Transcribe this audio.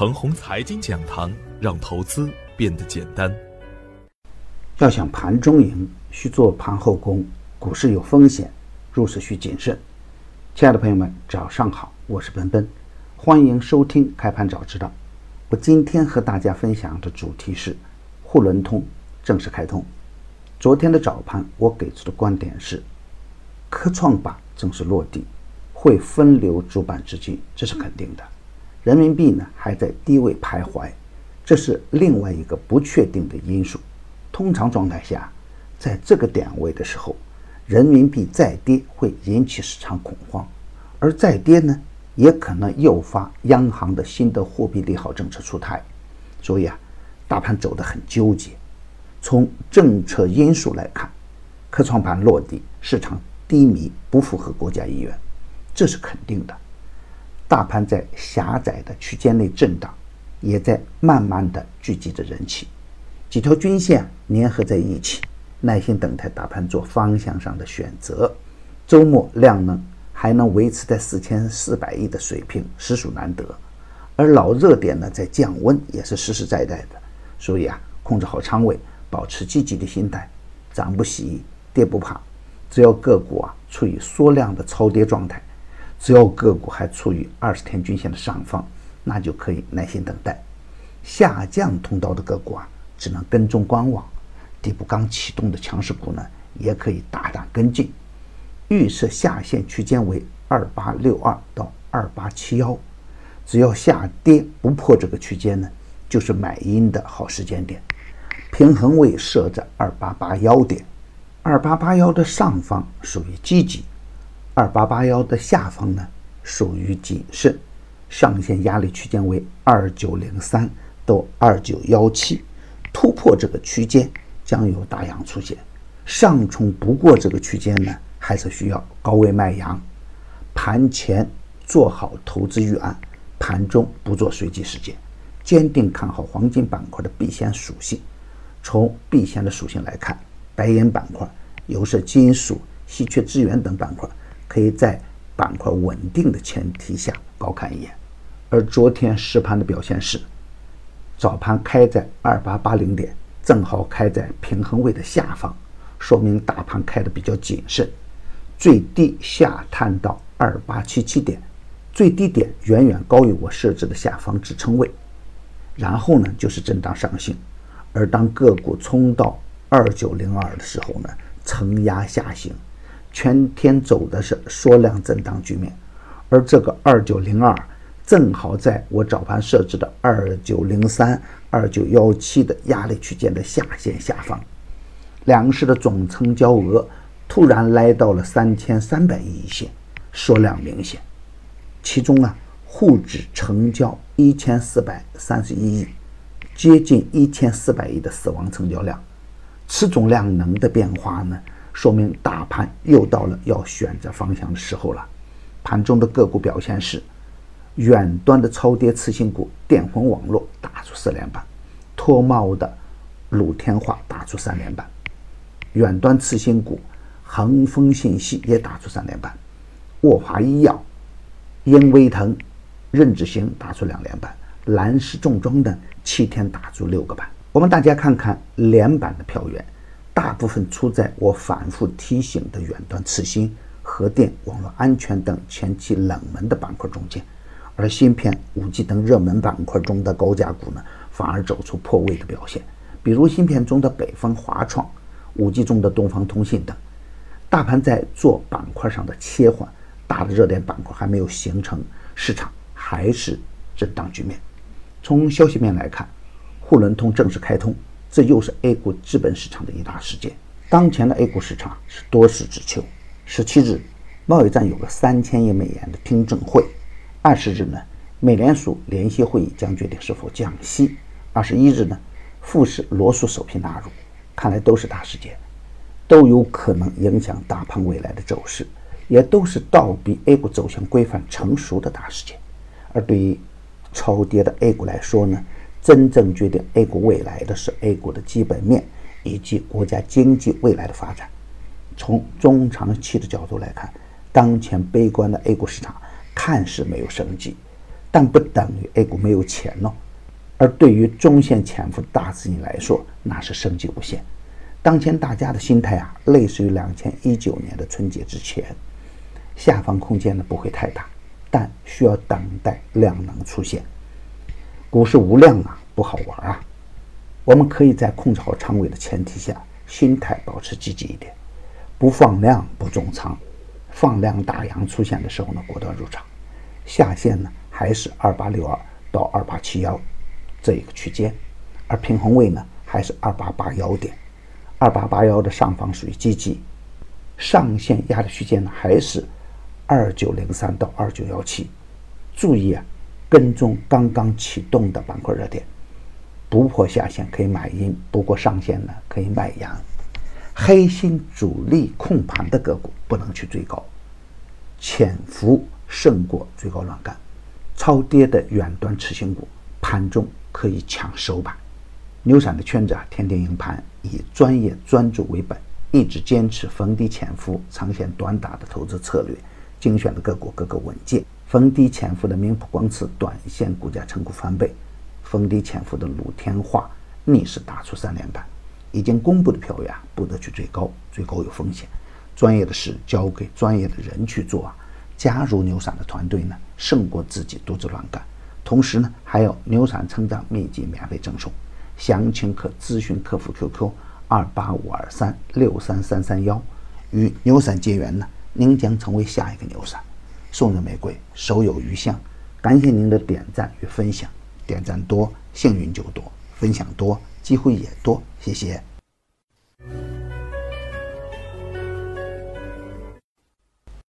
程红财经讲堂，让投资变得简单。要想盘中赢，需做盘后功。股市有风险，入市需谨慎。亲爱的朋友们，早上好，我是奔奔，欢迎收听开盘早知道。我今天和大家分享的主题是沪伦通正式开通。昨天的早盘，我给出的观点是，科创板正式落地，会分流主板资金，这是肯定的。人民币呢还在低位徘徊，这是另外一个不确定的因素。通常状态下，在这个点位的时候，人民币再跌会引起市场恐慌，而再跌呢，也可能诱发央行的新的货币利好政策出台。所以啊，大盘走得很纠结。从政策因素来看，科创板落地，市场低迷，不符合国家意愿，这是肯定的。大盘在狭窄的区间内震荡，也在慢慢的聚集着人气。几条均线粘合在一起，耐心等待大盘做方向上的选择。周末量能还能维持在四千四百亿的水平，实属难得。而老热点呢在降温，也是实实在在的。所以啊，控制好仓位，保持积极的心态，涨不喜，跌不怕。只要个股啊处于缩量的超跌状态。只要个股还处于二十天均线的上方，那就可以耐心等待。下降通道的个股啊，只能跟踪观望。底部刚启动的强势股呢，也可以大胆跟进。预设下限区间为二八六二到二八七幺，只要下跌不破这个区间呢，就是买阴的好时间点。平衡位设在二八八幺点，二八八幺的上方属于积极。二八八幺的下方呢，属于谨慎，上限压力区间为二九零三到二九幺七，突破这个区间将有大阳出现，上冲不过这个区间呢，还是需要高位卖阳。盘前做好投资预案，盘中不做随机事件，坚定看好黄金板块的避险属性。从避险的属性来看，白银板块、有色金属、稀缺资源等板块。可以在板块稳定的前提下高看一眼，而昨天实盘的表现是，早盘开在二八八零点，正好开在平衡位的下方，说明大盘开的比较谨慎，最低下探到二八七七点，最低点远远高于我设置的下方支撑位，然后呢就是震荡上行，而当个股冲到二九零二的时候呢，承压下行。全天走的是缩量震荡局面，而这个二九零二正好在我早盘设置的二九零三、二九幺七的压力区间的下限下方，两市的总成交额突然来到了三千三百亿一线，缩量明显。其中啊，沪指成交一千四百三十一亿，接近一千四百亿的死亡成交量，此种量能的变化呢？说明大盘又到了要选择方向的时候了。盘中的个股表现是：远端的超跌次新股电魂网络打出四连板，脱帽的鲁天化打出三连板，远端次新股恒丰信息也打出三连板，沃华医药、英威腾、任志行打出两连板，蓝石重装等七天打出六个板。我们大家看看连板的票源。大部分出在我反复提醒的远端次新、核电、网络安全等前期冷门的板块中间，而芯片、五 G 等热门板块中的高价股呢，反而走出破位的表现。比如芯片中的北方华创、五 G 中的东方通信等。大盘在做板块上的切换，大的热点板块还没有形成，市场还是震荡局面。从消息面来看，沪伦通正式开通。这又是 A 股资本市场的一大事件。当前的 A 股市场是多事之秋。十七日，贸易战有个三千亿美元的听证会；二十日呢，美联储联席会议将决定是否降息；二十一日呢，富时罗素首批纳入。看来都是大事件，都有可能影响大盘未来的走势，也都是倒逼 A 股走向规范成熟的大事件。而对于超跌的 A 股来说呢？真正决定 A 股未来的是 A 股的基本面以及国家经济未来的发展。从中长期的角度来看，当前悲观的 A 股市场看似没有生机，但不等于 A 股没有钱哦。而对于中线潜伏大资金来说，那是生机无限。当前大家的心态啊，类似于两千一九年的春节之前，下方空间呢不会太大，但需要等待量能出现。股市无量啊，不好玩啊。我们可以在控制好仓位的前提下，心态保持积极一点，不放量不重仓，放量大阳出现的时候呢，果断入场。下限呢还是二八六二到二八七幺这一个区间，而平衡位呢还是二八八幺点，二八八幺的上方属于积极，上限压力区间呢还是二九零三到二九幺七，注意啊，跟踪刚刚启动的板块热点。不破下限可以买阴，不过上限呢可以卖阳。黑心主力控盘的个股不能去追高，潜伏胜过追高乱干。超跌的远端持新股盘中可以抢首板。牛散的圈子啊，天天赢盘，以专业专注为本，一直坚持逢低潜伏、长线短打的投资策略，精选的个股个个稳健。逢低潜伏的明普光磁短线股价成功翻倍。逢低潜伏的鲁天化逆势打出三连板，已经公布的票源啊不得去追高，追高有风险。专业的事交给专业的人去做啊！加入牛散的团队呢，胜过自己独自乱干。同时呢，还有牛散成长秘籍免费赠送，详情可咨询客服 QQ 二八五二三六三三三幺。与牛散结缘呢，您将成为下一个牛散。送人玫瑰，手有余香。感谢您的点赞与分享。点赞多，幸运就多；分享多，机会也多。谢谢。